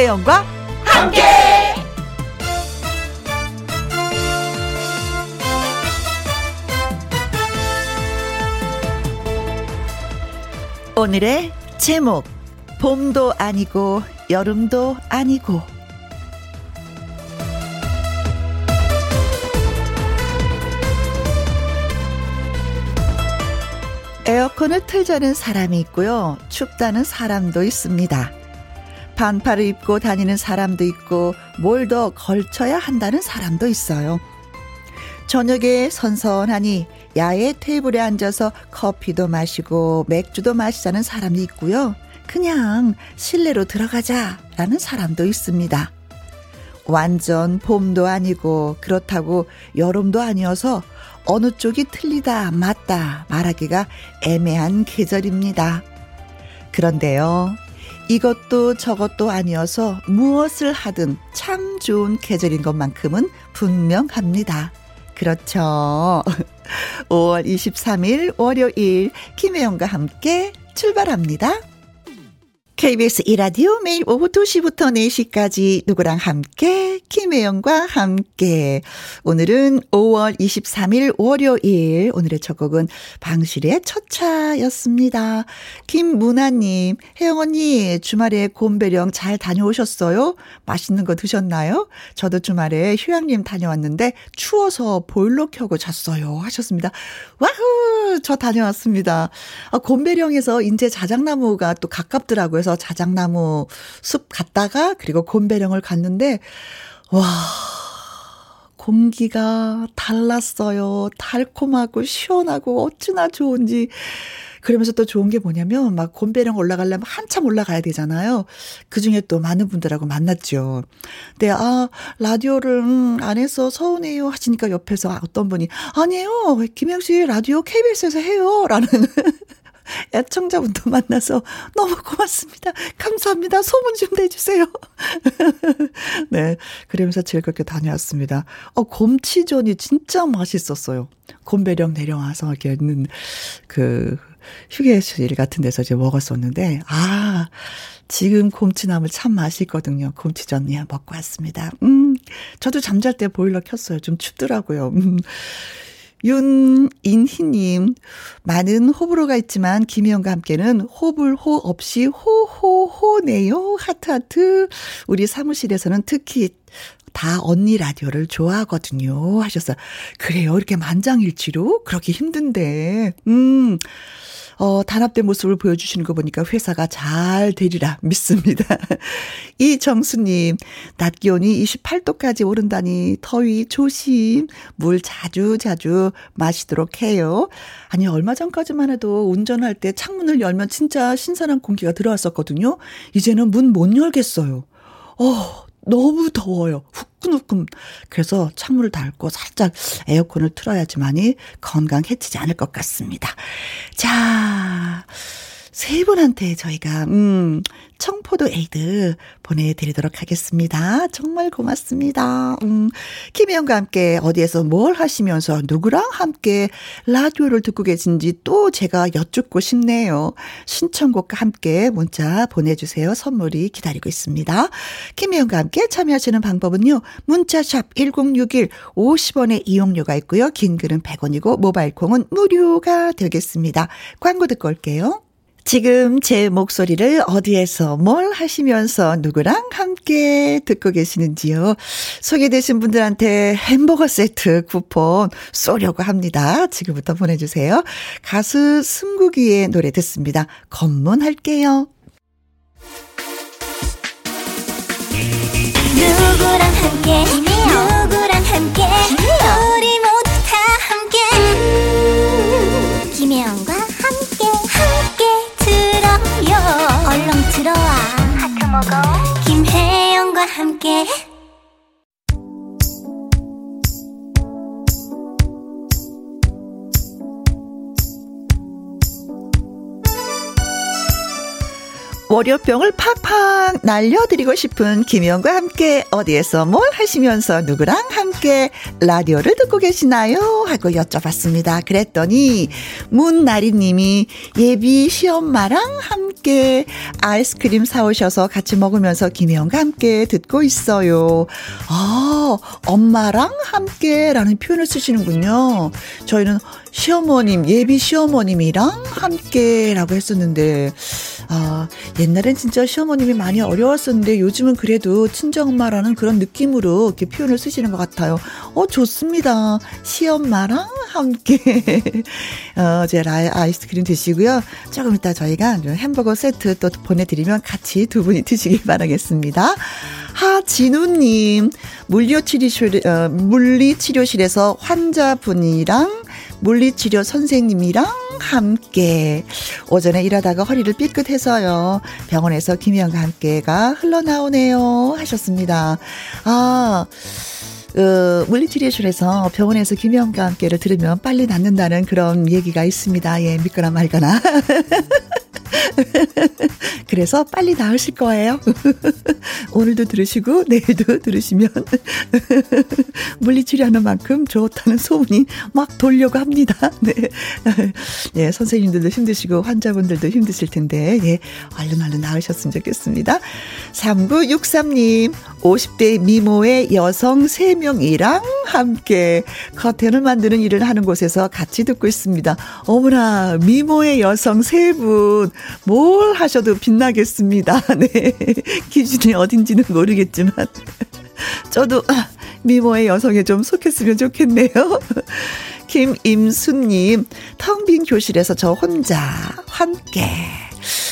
김혜영과 함께. 오늘의 제목 봄도 아니고 여름도 아니고 에어컨을 틀자는 사람이 있고요. 춥다는 사람도 있습니다. 반팔을 입고 다니는 사람도 있고 뭘 더 걸쳐야 한다는 사람도 있어요. 저녁에 선선하니 야외 테이블에 앉아서 커피도 마시고 맥주도 마시자는 사람이 있고요. 그냥 실내로 들어가자라는 사람도 있습니다. 완전 봄도 아니고 그렇다고 여름도 아니어서 어느 쪽이 틀리다 맞다 말하기가 애매한 계절입니다. 그런데요. 이것도 저것도 아니어서 무엇을 하든 참 좋은 계절인 것만큼은 분명합니다. 그렇죠. 5월 23일 월요일 김혜영과 함께 출발합니다. KBS 이라디오 매일 오후 2시부터 4시까지 누구랑 함께 김혜영과 함께 오늘은 5월 23일 월요일 오늘의 첫 곡은 방실의 첫 차였습니다. 김문아님 혜영 언니 주말에 곰배령 잘 다녀오셨어요? 맛있는 거 드셨나요? 저도 주말에 휴양림 다녀왔는데 추워서 보일러 켜고 잤어요 하셨습니다. 와후 저 다녀왔습니다. 아, 곰배령에서 인제 자작나무가 또 가깝더라고요. 그래서 자작나무 숲 갔다가 그리고 곰배령을 갔는데 와 공기가 달랐어요. 달콤하고 시원하고 어찌나 좋은지. 그러면서 또 좋은 게 뭐냐면 막 곰배령 올라가려면 한참 올라가야 되잖아요. 그 중에 또 많은 분들하고 만났죠. 근데 아 라디오를 음, 안 해서 서운해요 하시니까 옆에서 어떤 분이 아니에요 김영 씨 라디오 KBS에서 해요라는 애청자분도 만나서 너무 고맙습니다. 감사합니다. 소문 좀 내주세요. 네. 그러면서 즐겁게 다녀왔습니다. 어, 곰치전이 진짜 맛있었어요. 곰배령 내려와서 이렇게 있는 그 휴게실 같은 데서 이제 먹었었는데, 아, 지금 곰치나물 참 맛있거든요. 곰치전 예, 먹고 왔습니다. 음, 저도 잠잘 때 보일러 켰어요. 좀 춥더라고요. 음. 윤인희님, 많은 호불호가 있지만 김희영과 함께는 호불호 없이 호호호네요. 하트하트. 우리 사무실에서는 특히 다 언니 라디오를 좋아하거든요. 하셨어요. 그래요. 이렇게 만장일치로? 그렇게 힘든데. 음. 어, 단합된 모습을 보여주시는 거 보니까 회사가 잘 되리라 믿습니다. 이정수님, 낮 기온이 28도까지 오른다니 더위 조심. 물 자주 자주 마시도록 해요. 아니, 얼마 전까지만 해도 운전할 때 창문을 열면 진짜 신선한 공기가 들어왔었거든요. 이제는 문 못 열겠어요. 어, 너무 더워요. 후끈후끈. 그래서 창문을 닫고 살짝 에어컨을 틀어야지만이 건강 해치지 않을 것 같습니다. 자, 세 분한테 저희가, 음, 청포도 에이드 보내드리도록 하겠습니다. 정말 고맙습니다. 음, 김혜영과 함께 어디에서 뭘 하시면서 누구랑 함께 라디오를 듣고 계신지 또 제가 여쭙고 싶네요. 신청곡과 함께 문자 보내주세요. 선물이 기다리고 있습니다. 김혜영과 함께 참여하시는 방법은요. 문자샵 1061 50원의 이용료가 있고요. 긴 글은 100원이고 모바일 콩은 무료가 되겠습니다. 광고 듣고 올게요. 지금 제 목소리를 어디에서 뭘 하시면서 누구랑 함께 듣고 계시는지요. 소개되신 분들한테 햄버거 세트 쿠폰 쏘려고 합니다. 지금부터 보내주세요. 가수 승국이의 노래 듣습니다. 검문할게요. 누구랑 함께 누구랑 함께 우리 먹어. 김혜영과 함께. 월요병을 팍팍 날려드리고 싶은 김희영과 함께 어디에서 뭘 하시면서 누구랑 함께 라디오를 듣고 계시나요? 하고 여쭤봤습니다. 그랬더니 문나리 님이 예비 시엄마랑 함께 아이스크림 사오셔서 같이 먹으면서 김희영과 함께 듣고 있어요. 아, 엄마랑 함께라는 표현을 쓰시는군요. 저희는 시어머님, 예비 시어머님이랑 함께라고 했었는데, 아, 옛날엔 진짜 시어머님이 많이 어려웠었는데 요즘은 그래도 친정엄마라는 그런 느낌으로 이렇게 표현을 쓰시는 것 같아요. 어, 좋습니다. 시엄마랑 함께. 어, 제 아이스크림 드시고요. 조금 이따 저희가 햄버거 세트 또 보내드리면 같이 두 분이 드시길 바라겠습니다. 하진우님, 물리치료실, 어, 물리치료실에서 환자분이랑 물리치료 선생님이랑 함께 오전에 일하다가 허리를 삐끗해서요. 병원에서 김희영과 함께가 흘러나오네요. 하셨습니다. 아, 어, 물리치료실에서 병원에서 김영과 함께를 들으면 빨리 낫는다는 그런 얘기가 있습니다. 예, 믿거나 말거나. 그래서 빨리 나으실 거예요. 오늘도 들으시고 내일도 들으시면 물리치료하는 만큼 좋다는 소문이 막 돌려고 합니다. 네. 예, 선생님들도 힘드시고 환자분들도 힘드실 텐데 예, 얼른 얼른 나으셨으면 좋겠습니다. 3963님 50대 미모의 여성 3 명이랑 함께 커튼을 만드는 일을 하는 곳에서 같이 듣고 있습니다. 어머나 미모의 여성 3분 뭘 하셔도 빛나겠습니다. 네. 기준이 어딘지는 모르겠지만. 저도 아, 미모의 여성에 좀 속했으면 좋겠네요. 김임수님, 텅 빈 교실에서 저 혼자 함께.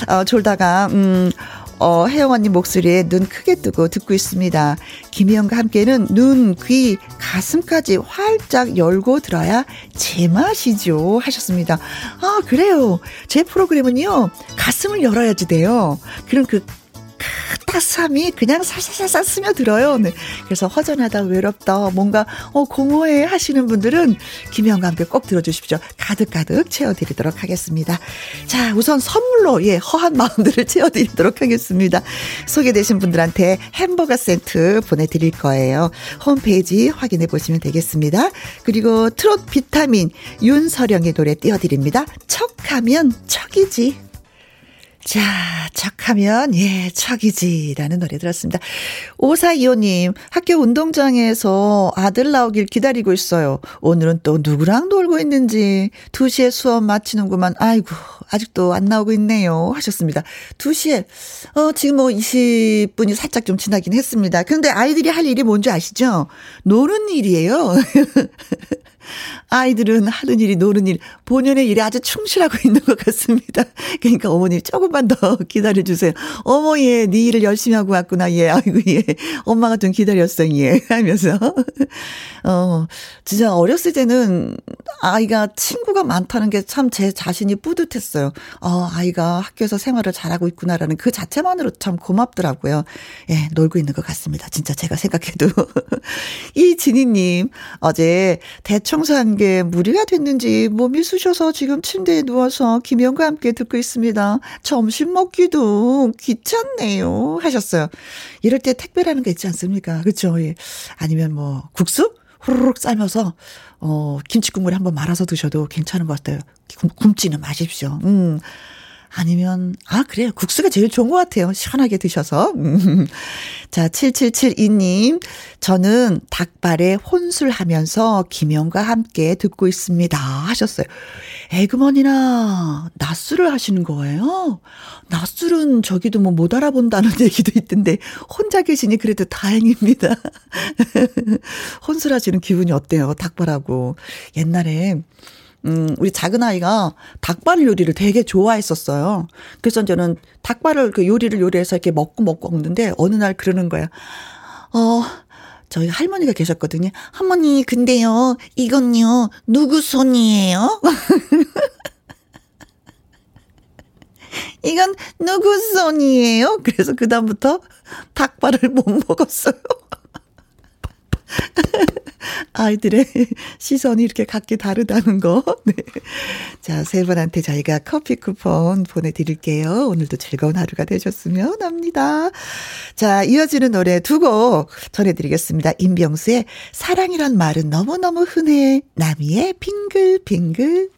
어, 졸다가, 음, 어, 혜영 언니 목소리에 눈 크게 뜨고 듣고 있습니다. 김희영과 함께는 눈, 귀, 가슴까지 활짝 열고 들어야 제맛이죠. 하셨습니다. 아, 그래요. 제 프로그램은요, 가슴을 열어야지 돼요. 그럼 그 따스함이 그냥 살살살살 스며들어요. 네. 그래서 허전하다, 외롭다, 뭔가, 어, 공허해 하시는 분들은 김혜영과 함께 꼭 들어주십시오. 가득가득 채워드리도록 하겠습니다. 자, 우선 선물로, 예, 허한 마음들을 채워드리도록 하겠습니다. 소개되신 분들한테 햄버거 세트 보내드릴 거예요. 홈페이지 확인해 보시면 되겠습니다. 그리고 트롯 비타민 윤서령의 노래 띄워드립니다. 척하면 척이지. 자, 척하면, 예, 척이지라는 노래 들었습니다. 오사이호님, 학교 운동장에서 아들 나오길 기다리고 있어요. 오늘은 또 누구랑 놀고 있는지, 2시에 수업 마치는구만. 아이고, 아직도 안 나오고 있네요. 하셨습니다. 2시에, 어, 지금 뭐 20분이 살짝 좀 지나긴 했습니다. 그런데 아이들이 할 일이 뭔지 아시죠? 노는 일이에요. 아이들은 하는 일이 노는 일, 본연의 일에 아주 충실하고 있는 것 같습니다. 그러니까 어머니 조금만 더 기다려주세요. 어머, 예, 네 일을 열심히 하고 왔구나, 예. 아이고, 예. 엄마가 좀 기다렸어, 예. 하면서. 어, 진짜 어렸을 때는 아이가 친구가 많다는 게 참 제 자신이 뿌듯했어요. 어, 아이가 학교에서 생활을 잘하고 있구나라는 그 자체만으로 참 고맙더라고요. 예, 놀고 있는 것 같습니다. 진짜 제가 생각해도. 이 진희님, 어제 대 청소한 게 무리가 됐는지 몸이 쑤셔서 지금 침대에 누워서 김영과 함께 듣고 있습니다. 점심 먹기도 귀찮네요. 하셨어요. 이럴 때 택배라는 게 있지 않습니까? 그렇죠? 예. 아니면 뭐 국수? 후루룩 삶아서 어 김치 국물에 한번 말아서 드셔도 괜찮은 것 같아요. 굶지는 마십시오. 음. 아니면, 아, 그래요. 국수가 제일 좋은 것 같아요. 시원하게 드셔서. 자, 7772님. 저는 닭발에 혼술하면서 김영과 함께 듣고 있습니다. 하셨어요. 에그머니나, 낮술을 하시는 거예요? 낮술은 저기도 뭐 못 알아본다는 얘기도 있던데, 혼자 계시니 그래도 다행입니다. 혼술하시는 기분이 어때요? 닭발하고. 옛날에, 음, 우리 작은 아이가 닭발 요리를 되게 좋아했었어요. 그래서 저는 닭발을 그 요리를 요리해서 이렇게 먹고 먹고 먹는데 어느 날 그러는 거야. 어, 저희 할머니가 계셨거든요. 할머니, 근데요, 이건요, 누구 손이에요? 이건 누구 손이에요? 그래서 그다음부터 닭발을 못 먹었어요. 아이들의 시선이 이렇게 각기 다르다는 거. 네. 자, 세 분한테 저희가 커피 쿠폰 보내드릴게요. 오늘도 즐거운 하루가 되셨으면 합니다. 자, 이어지는 노래 두 곡 전해드리겠습니다. 임병수의 사랑이란 말은 너무너무 흔해. 나미의 빙글빙글.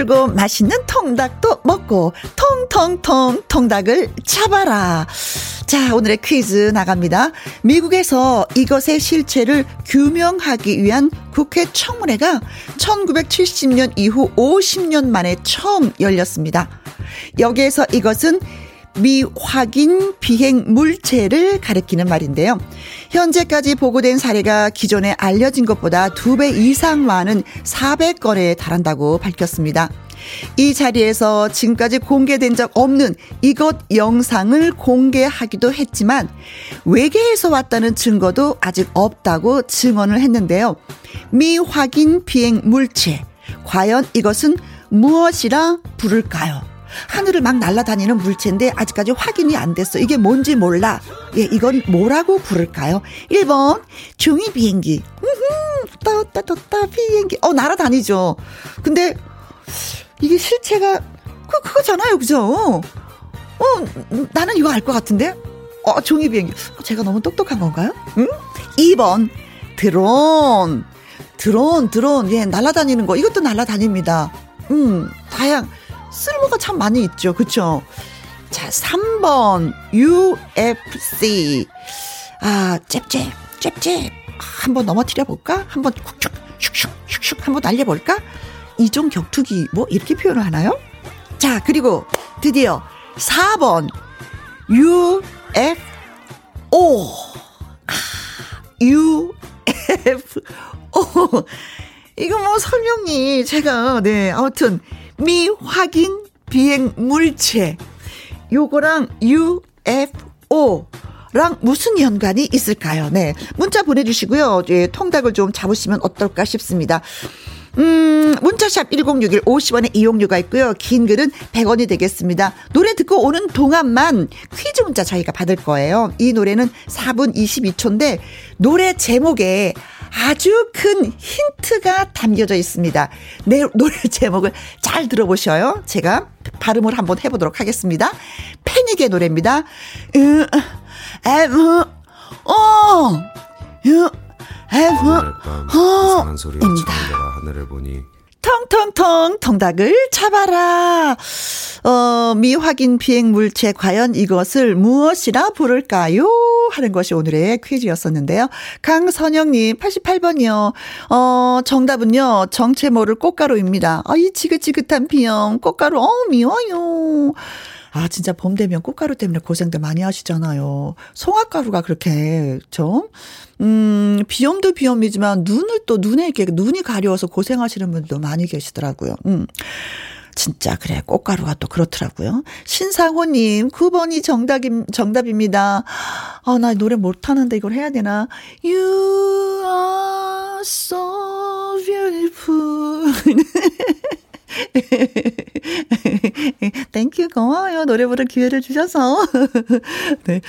풀고 맛있는 통닭도 먹고 통통통 통닭을 잡아라. 자, 오늘의 퀴즈 나갑니다. 미국에서 이것의 실체를 규명하기 위한 국회 청문회가 1970년 이후 50년 만에 처음 열렸습니다. 여기에서 이것은 미확인 비행 물체를 가리키는 말인데요. 현재까지 보고된 사례가 기존에 알려진 것보다 두 배 이상 많은 400건에 달한다고 밝혔습니다. 이 자리에서 지금까지 공개된 적 없는 이것 영상을 공개하기도 했지만 외계에서 왔다는 증거도 아직 없다고 증언을 했는데요. 미확인 비행 물체. 과연 이것은 무엇이라 부를까요? 하늘을 막 날아다니는 물체인데 아직까지 확인이 안 됐어. 이게 뭔지 몰라. 예, 이건 뭐라고 부를까요? 1번, 종이 비행기. 따따 따따 비행기. 어, 날아다니죠. 근데 이게 실체가 그 그거잖아요, 그죠? 어, 나는 이거 알 것 같은데. 어, 종이 비행기. 어, 제가 너무 똑똑한 건가요? 응? 2번 드론. 드론, 드론. 예, 날아다니는 거. 이것도 날아다닙니다. 음, 다양 쓸모가 참 많이 있죠. 그쵸? 자, 3번 UFC. 아, 잽잽, 잽잽. 한번 넘어뜨려 볼까? 한번 쿡슉, 슉슉, 슉슉 한번 날려볼까? 이종 격투기 뭐 이렇게 표현을 하나요? 자, 그리고 드디어 4번 UFO. 아, UFO. 이거 뭐 설명이 제가 네, 아무튼 미확인 비행 물체 요거랑 UFO 랑 무슨 연관이 있을까요? 네. 문자 보내주시고요. 예, 통닭을 좀 잡으시면 어떨까 싶습니다. 음, 문자샵 1061 50원의 이용료가 있고요. 긴 글은 100원이 되겠습니다. 노래 듣고 오는 동안만 퀴즈 문자 저희가 받을 거예요. 이 노래는 4분 22초인데 노래 제목에 아주 큰 힌트가 담겨져 있습니다. 내 노래 제목을 잘 들어보셔요. 제가 발음을 한번 해보도록 하겠습니다. 패닉의 노래입니다. U, F, O, U, F, O, 입니다. 하늘을 보니 텅텅텅 통닭을 잡아라. 어, 미확인 비행 물체 과연 이것을 무엇이라 부를까요? 하는 것이 오늘의 퀴즈였었는데요. 강선영님 88번이요. 어, 정답은요. 정체 모를 꽃가루입니다. 아, 이 지긋지긋한 비염 꽃가루 어 미워요. 아, 진짜 봄 되면 꽃가루 때문에 고생들 많이 하시잖아요. 송화가루가 그렇게 좀, 음, 비염도 비염이지만 눈을 또 눈에 이렇게 눈이 가려워서 고생하시는 분도 많이 계시더라고요. 음. 진짜 그래 꽃가루가 또 그렇더라고요. 신상호님 9번이 정답 정답입니다. 아나 노래 못하는데 이걸 해야 되나? You are so beautiful. Thank you 고마워요. 노래 부를 기회를 주셔서. 네.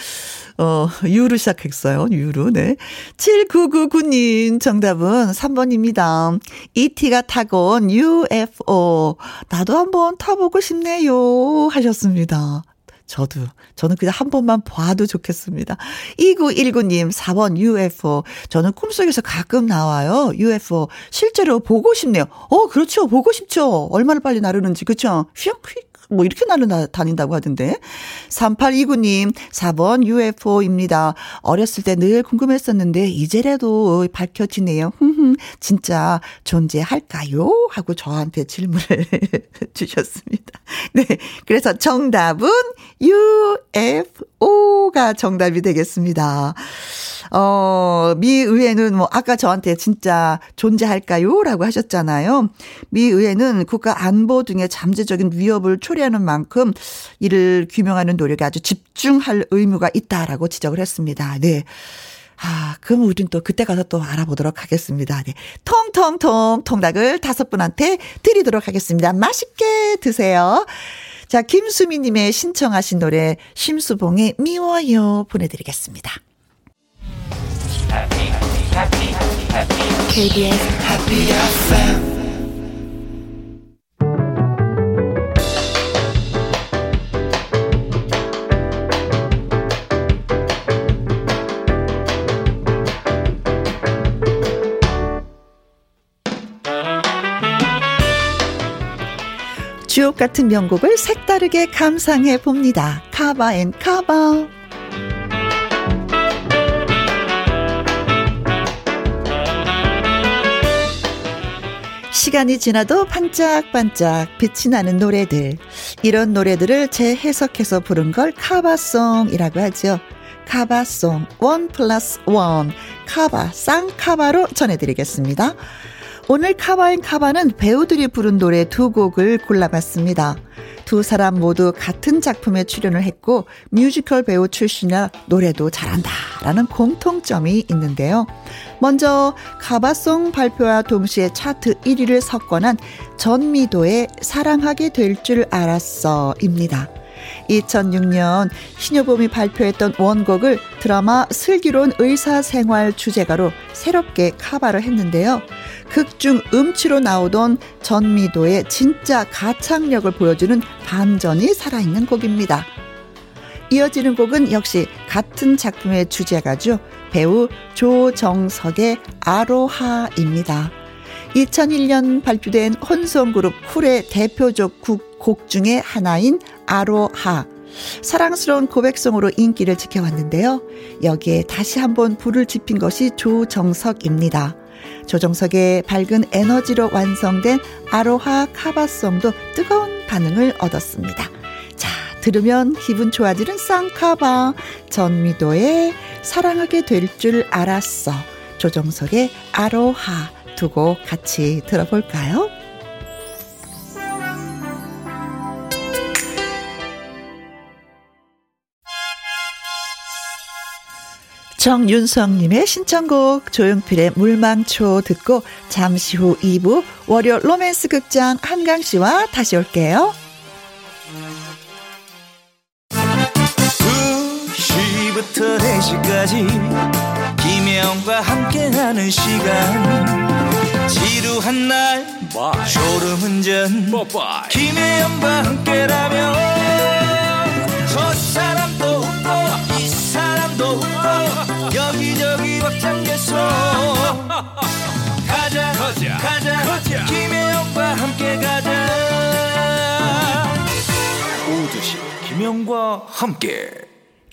어, 유로 시작했어요. 유로. 네. 7999님 정답은 3번입니다. ET가 타고 온 UFO. 나도 한번 타보고 싶네요. 하셨습니다. 저도, 저는 그냥 한 번만 봐도 좋겠습니다. 2919님, 4번 UFO. 저는 꿈속에서 가끔 나와요. UFO. 실제로 보고 싶네요. 어, 그렇죠. 보고 싶죠. 얼마나 빨리 나르는지. 휙, 휙. 뭐 이렇게 날아다닌다고 하던데. 3829님, 4번 UFO입니다. 어렸을 때 늘 궁금했었는데, 이제라도 밝혀지네요. 진짜 존재할까요? 하고 저한테 질문을 주셨습니다. 네. 그래서 정답은 UFO가 정답이 되겠습니다. 어, 미 의회는 뭐 아까 저한테 진짜 존재할까요? 라고 하셨잖아요. 미 의회는 국가 안보 등의 잠재적인 위협을 초래 하는 만큼 이를 규명하는 노력에 아주 집중할 의무가 있다라고 지적을 했습니다. 네. 아, 그럼 우린 또 그때 가서 또 알아보도록 하겠습니다. 네. 통통통 통닭을 다섯 분한테 드리도록 하겠습니다. 맛있게 드세요. 자, 김수미님의 신청하신 노래 심수봉의 미워요 보내드리겠습니다. KBS Happy FM 주옥 같은 명곡을 색다르게 감상해 봅니다. 카바 앤 카바. 시간이 지나도 반짝반짝 빛이 나는 노래들. 이런 노래들을 재해석해서 부른 걸 cover song이라고 하죠. cover song, one plus one. Cover, 쌍cover로 전해드리겠습니다. 오늘 cover in cover는 배우들이 부른 노래 두 곡을 골라봤습니다. 두 사람 모두 같은 작품에 출연을 했고 뮤지컬 배우 출신이라 노래도 잘한다라는 공통점이 있는데요. 먼저 카바송 발표와 동시에 차트 1위를 석권한 전미도의 사랑하게 될 줄 알았어입니다. 2006년 신효범이 발표했던 원곡을 드라마 슬기로운 의사생활 주제가로 새롭게 카바를 했는데요. 극중 음치로 나오던 전미도의 진짜 가창력을 보여주는 반전이 살아있는 곡입니다. 이어지는 곡은 역시 같은 작품의 주제가죠. 배우 조정석의 아로하입니다. 2001년 발표된 혼성그룹 쿨의 대표적 곡 중의 하나인 아로하. 사랑스러운 고백송으로 인기를 지켜왔는데요. 여기에 다시 한번 불을 지핀 것이 조정석입니다. 조정석의 밝은 에너지로 완성된 아로하 카바송도 뜨거운 반응을 얻었습니다. 자, 들으면 기분 좋아지는 쌍카바. 전미도의 사랑하게 될 줄 알았어. 조정석의 아로하 두고 같이 들어볼까요? 정윤성님의 신청곡 조용필의 물망초 듣고 잠시 후 2부 월요 로맨스 극장 한강 씨와 다시 올게요. 2시부터 4시까지 김혜영과 함께하는 시간 지루한 날 Bye. 졸음운전 김혜영과 함께라면 저 사람도 웃고 이 사람도 웃고 가자 가자 가자, 가자. 김혜영과 함께 가자. 오두시 김혜영과 함께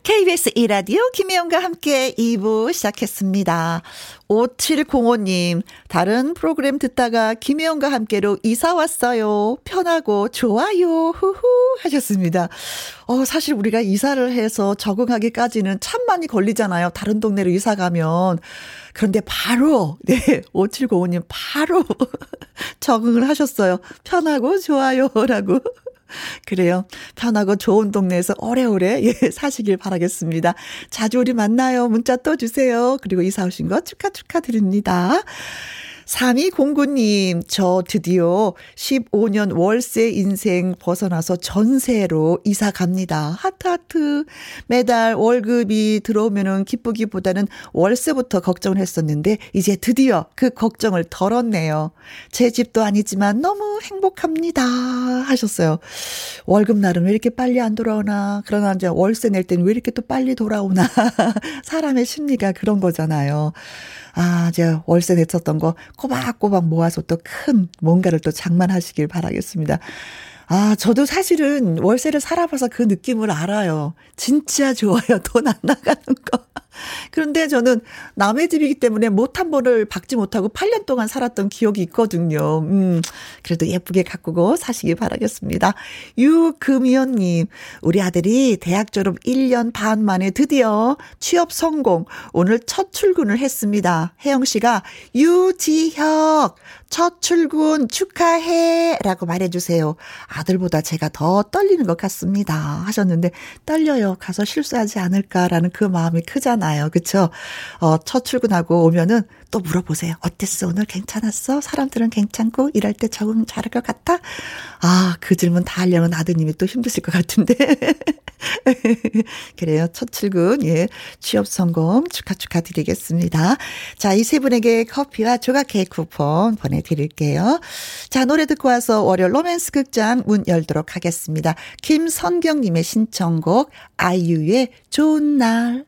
KBS 이라디오 김혜영과 함께 2부 시작했습니다. 5705님, 다른 프로그램 듣다가 김혜영과 함께로 이사 왔어요. 편하고 좋아요. 후후 하셨습니다. 어, 사실 우리가 이사를 해서 적응하기까지는 참 많이 걸리잖아요. 다른 동네로 이사 가면. 그런데 바로, 네, 5705님 바로 적응을 하셨어요. 편하고 좋아요라고. 그래요. 편하고 좋은 동네에서 오래오래 예, 사시길 바라겠습니다. 자주 우리 만나요. 문자 또 주세요. 그리고 이사 오신 거 축하 축하드립니다. 3209님, 저 드디어 15년 월세 인생 벗어나서 전세로 이사 갑니다. 하트하트. 매달 월급이 들어오면은 기쁘기보다는 월세부터 걱정을 했었는데, 이제 드디어 그 걱정을 덜었네요. 제 집도 아니지만 너무 행복합니다. 하셨어요. 월급 날은 왜 이렇게 빨리 안 돌아오나. 그러나 이제 월세 낼 때는 왜 이렇게 또 빨리 돌아오나. 사람의 심리가 그런 거잖아요. 아, 제가 월세 냈었던 거 꼬박꼬박 모아서 또 큰 뭔가를 또 장만하시길 바라겠습니다. 아, 저도 사실은 월세를 살아봐서 그 느낌을 알아요. 진짜 좋아요. 돈 안 나가는 거. 그런데 저는 남의 집이기 때문에 못 한 번을 박지 못하고 8년 동안 살았던 기억이 있거든요. 음, 그래도 예쁘게 가꾸고 사시기 바라겠습니다. 유금연님, 우리 아들이 대학 졸업 1년 반 만에 드디어 취업 성공, 오늘 첫 출근을 했습니다. 혜영 씨가 유지혁, 첫 출근 축하해! 라고 말해주세요. 아들보다 제가 더 떨리는 것 같습니다. 하셨는데, 떨려요. 가서 실수하지 않을까라는 그 마음이 크잖아요. 그쵸? 어, 첫 출근하고 오면은 또 물어보세요. 어땠어? 오늘 괜찮았어? 사람들은 괜찮고 일할 때 적응 잘할 것 같아? 아, 그 질문 다 하려면 아드님이 또 힘드실 것 같은데. 그래요. 첫 출근, 예. 취업 성공 축하 축하드리겠습니다. 자, 이 세 분에게 커피와 조각 케이크 쿠폰 보내드릴게요. 자, 노래 듣고 와서 월요 로맨스 극장 문 열도록 하겠습니다. 김선경님의 신청곡, 아이유의 좋은 날.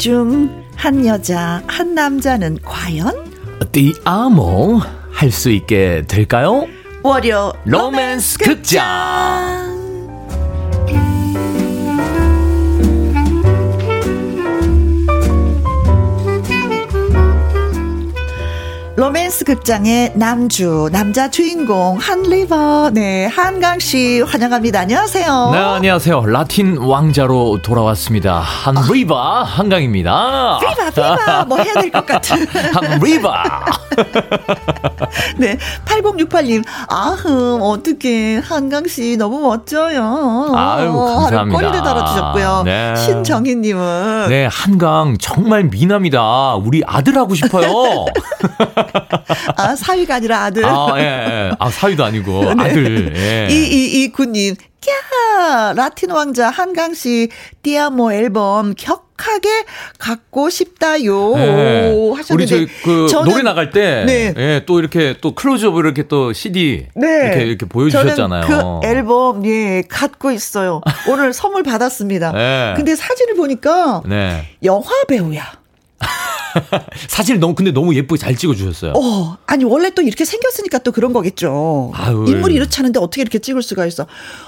중 한 여자, 한 남자는 과연? 띠아모 할수 있게 될까요? 월요 로맨스 극장. 로맨스 극장의 남주, 남자 주인공, 한리버, 네, 한강씨 환영합니다. 안녕하세요. 네, 안녕하세요. 라틴 왕자로 돌아왔습니다. 한리버, 한강입니다. 리바, 리바, 뭐 해야 될 것 같은. 한리버. 네, 8068님, 아흠, 어떻게, 한강씨 너무 멋져요. 아유, 감사합니다. 꼬리를 달아주셨고요. 네. 신정희님은. 네, 한강 정말 미남이다. 우리 아들 하고 싶어요. 아, 사위가 아니라 아들. 아, 예, 예. 아, 사위도 아니고 네. 아들. 예. 이이이 군님. 캬, 라틴 왕자 한강 씨 띠아모 앨범 격하게 갖고 싶다요. 네. 하셨는데 우리 저그 노래 나갈 때 네. 예, 또 이렇게 또 클로즈업 이렇게 또 CD 네. 이렇게 이렇게 보여 주셨잖아요. 그 앨범 예, 갖고 있어요. 오늘 선물 받았습니다. 네. 근데 사진을 보니까 네. 영화 배우야. 사진을 너무 근데 너무 예쁘게 잘 찍어 주셨어요. 어, 아니 원래 또 이렇게 생겼으니까 또 그런 거겠죠. 아유, 인물이 이렇지 않은데 어떻게 이렇게 찍을 수가 있어?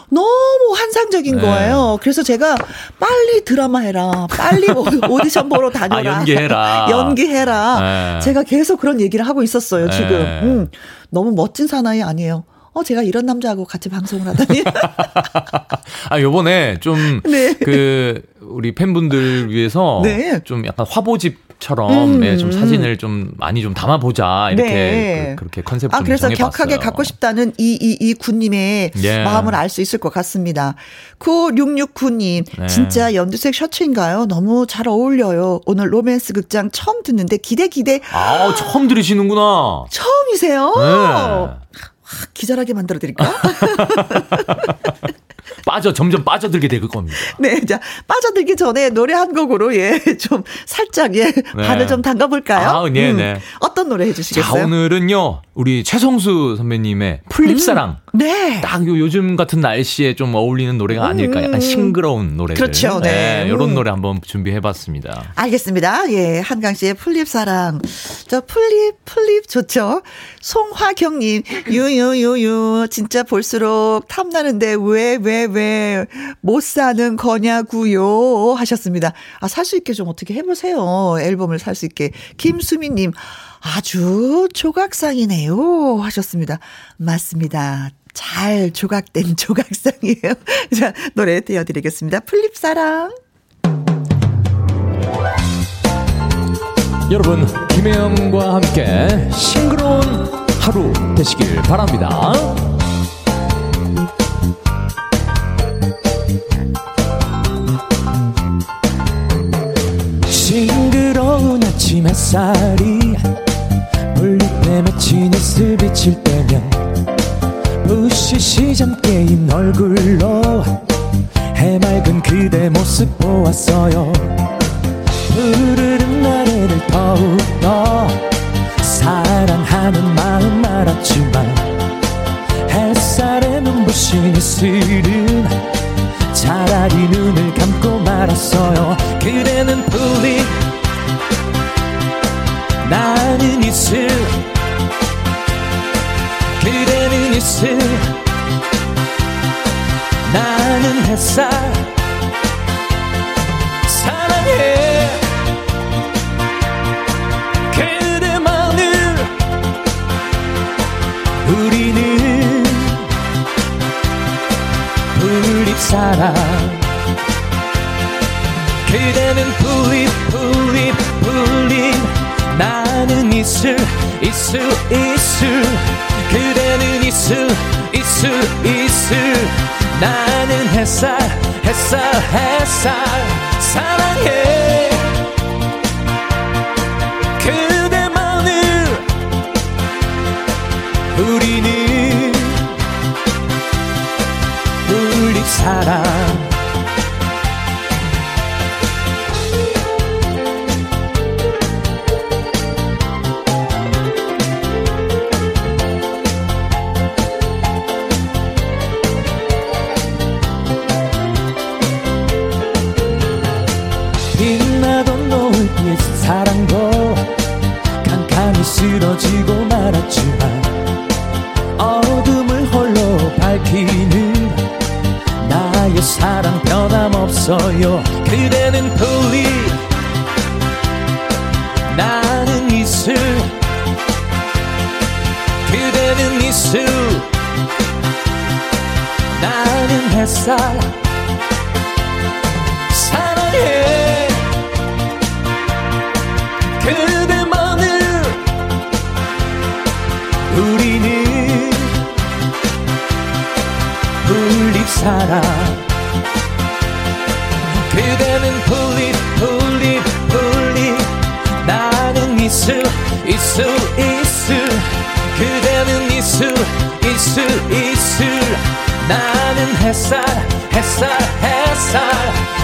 너무 환상적인 네. 거예요. 그래서 제가 빨리 드라마 해라, 빨리 오디션 보러 다녀라, 아, 연기해라, 연기해라. 네. 제가 계속 그런 얘기를 하고 있었어요. 지금 네. 음, 너무 멋진 사나이 아니에요. 어, 제가 이런 남자하고 같이 방송을 하다니. 아, 요번에 좀, 네. 그, 우리 팬분들 위해서 네. 좀 약간 화보집처럼 음. 네, 좀 사진을 좀 많이 좀 담아보자 이렇게 네. 그, 렇게 컨셉 아, 좀 그래서 정해봤어요. 격하게 갖고 싶다는 이이이 군님의 예. 마음을 알 수 있을 것 같습니다. 9669님 네. 진짜 연두색 셔츠인가요? 너무 잘 어울려요. 오늘 로맨스 극장 처음 듣는데 기대 기대. 아 처음 들으시는구나. 처음이세요? 네. 기절하게 만들어 드릴까요? 빠져 점점 빠져들게 될 겁니다. 네, 자 빠져들기 전에 노래 한 곡으로 예 좀 살짝 예 네. 발을 좀 담가 볼까요? 아, 네, 음, 네. 어떤 노래 해주시겠어요? 자, 오늘은요 우리 최성수 선배님의 풀립사랑. 음, 네. 딱 요즘 같은 날씨에 좀 어울리는 노래가 아닐까. 약간 음. 싱그러운 노래. 그렇죠, 네. 네 이런 노래 한번 준비해봤습니다. 알겠습니다. 예, 한강 씨의 풀립사랑. 저 풀립 풀립 좋죠. 송화경님 유유유유 진짜 볼수록 탐나는데 왜 왜, 왜못 사는 거냐고요 하셨습니다. 아, 살 수 있게 좀 어떻게 해보세요. 앨범을 살 수 있게. 김수미님, 아주 조각상이네요 하셨습니다. 맞습니다. 잘 조각된 조각상이에요. 자, 노래 띄워드리겠습니다. 플립사랑. 여러분, 김혜영과 함께 싱그러운 하루 되시길 바랍니다. 아침 햇살이 볼륨에 맺힌 입술 비칠 때면 부시시 잠깨인 얼굴로 해맑은 그대 모습 보았어요. 푸르른 나래를 더욱더 사랑하는 마음 알았지만 햇살에 눈부신 이슬은 차라리 눈을 감고 말았어요. 그대는 풀리 나는 이슬 그대는 이슬 나는 햇살 사랑해. 그대만을 우리는 불립사랑. 그대는 불립 불립 이슬 이슬 그대는 이슬 이슬 이슬 나는 햇살 햇살 햇살. 사랑해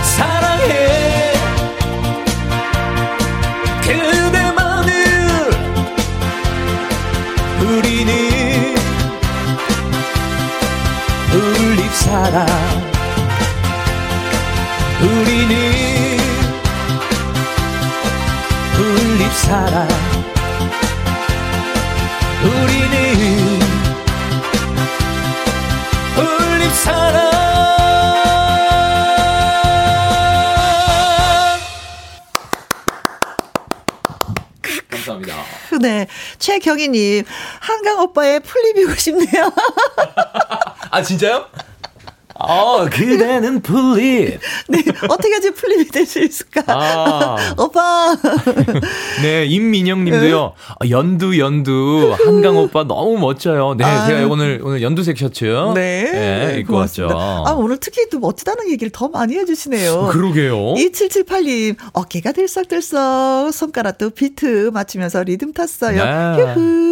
사랑해. 그대만을 우리는 불립사랑. 우리는 불립사랑 최경희님, 한강 오빠의 풀잎이고 싶네요. 아, 진짜요? 어, 그대는 풀잎. 네, 어떻게 하지 풀잎이 될 수 있을까? 아. 오빠. 네, 임민영 님도요. 아, 연두, 연두. 한강 오빠 너무 멋져요. 네, 아. 제가 오늘, 오늘 연두색 셔츠. 네. 네 입고 고맙습니다. 왔죠. 아, 오늘 특히 또 멋지다는 얘기를 더 많이 해주시네요. 그러게요. 2778님, 어깨가 들썩들썩, 손가락도 비트 맞추면서 리듬 탔어요. 네. 휴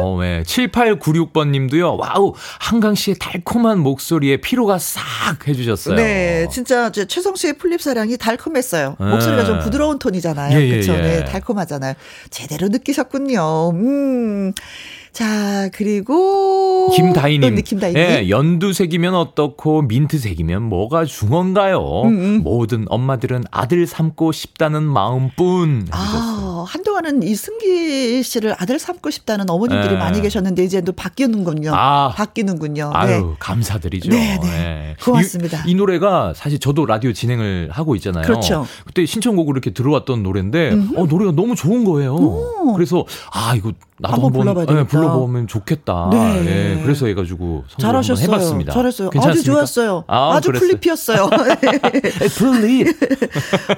어, 네. 7896번 님도요. 와우, 한강 씨의 달콤한 목소리에 피로 위로가 싹 해주셨어요. 네, 진짜 최성수 씨의 풀잎 사랑이 달콤했어요. 네. 목소리가 좀 부드러운 톤이잖아요. 예, 그렇죠. 예, 예. 네, 달콤하잖아요. 제대로 느끼셨군요. 음. 자, 그리고 김다희님. 네, 김다희님. 예, 연두색이면 어떻고 민트색이면 뭐가 중헌가요? 음, 음. 모든 엄마들은 아들 삼고 싶다는 마음뿐. 아, 한동안은 이 승기 씨를 아들 삼고 싶다는 어머님들이 네. 많이 계셨는데 이제 또 바뀌는군요. 아, 바뀌는군요. 아유, 네. 감사드리죠. 네, 네. 네. 고맙습니다. 이, 이, 노래가 사실 저도 라디오 진행을 하고 있잖아요. 그렇죠. 그때 신청곡으로 이렇게 들어왔던 노래인데 어, 노래가 너무 좋은 거예요. 오. 그래서 아, 이거 나도 한번, 불러봐야 되 네, 불러보면 좋겠다. 네. 예, 그래서 해가지고 잘하셨어요. 해봤습니다. 잘했어요. 괜찮습니까? 아주 좋았어요. 아, 주 플립이었어요. 풀잎.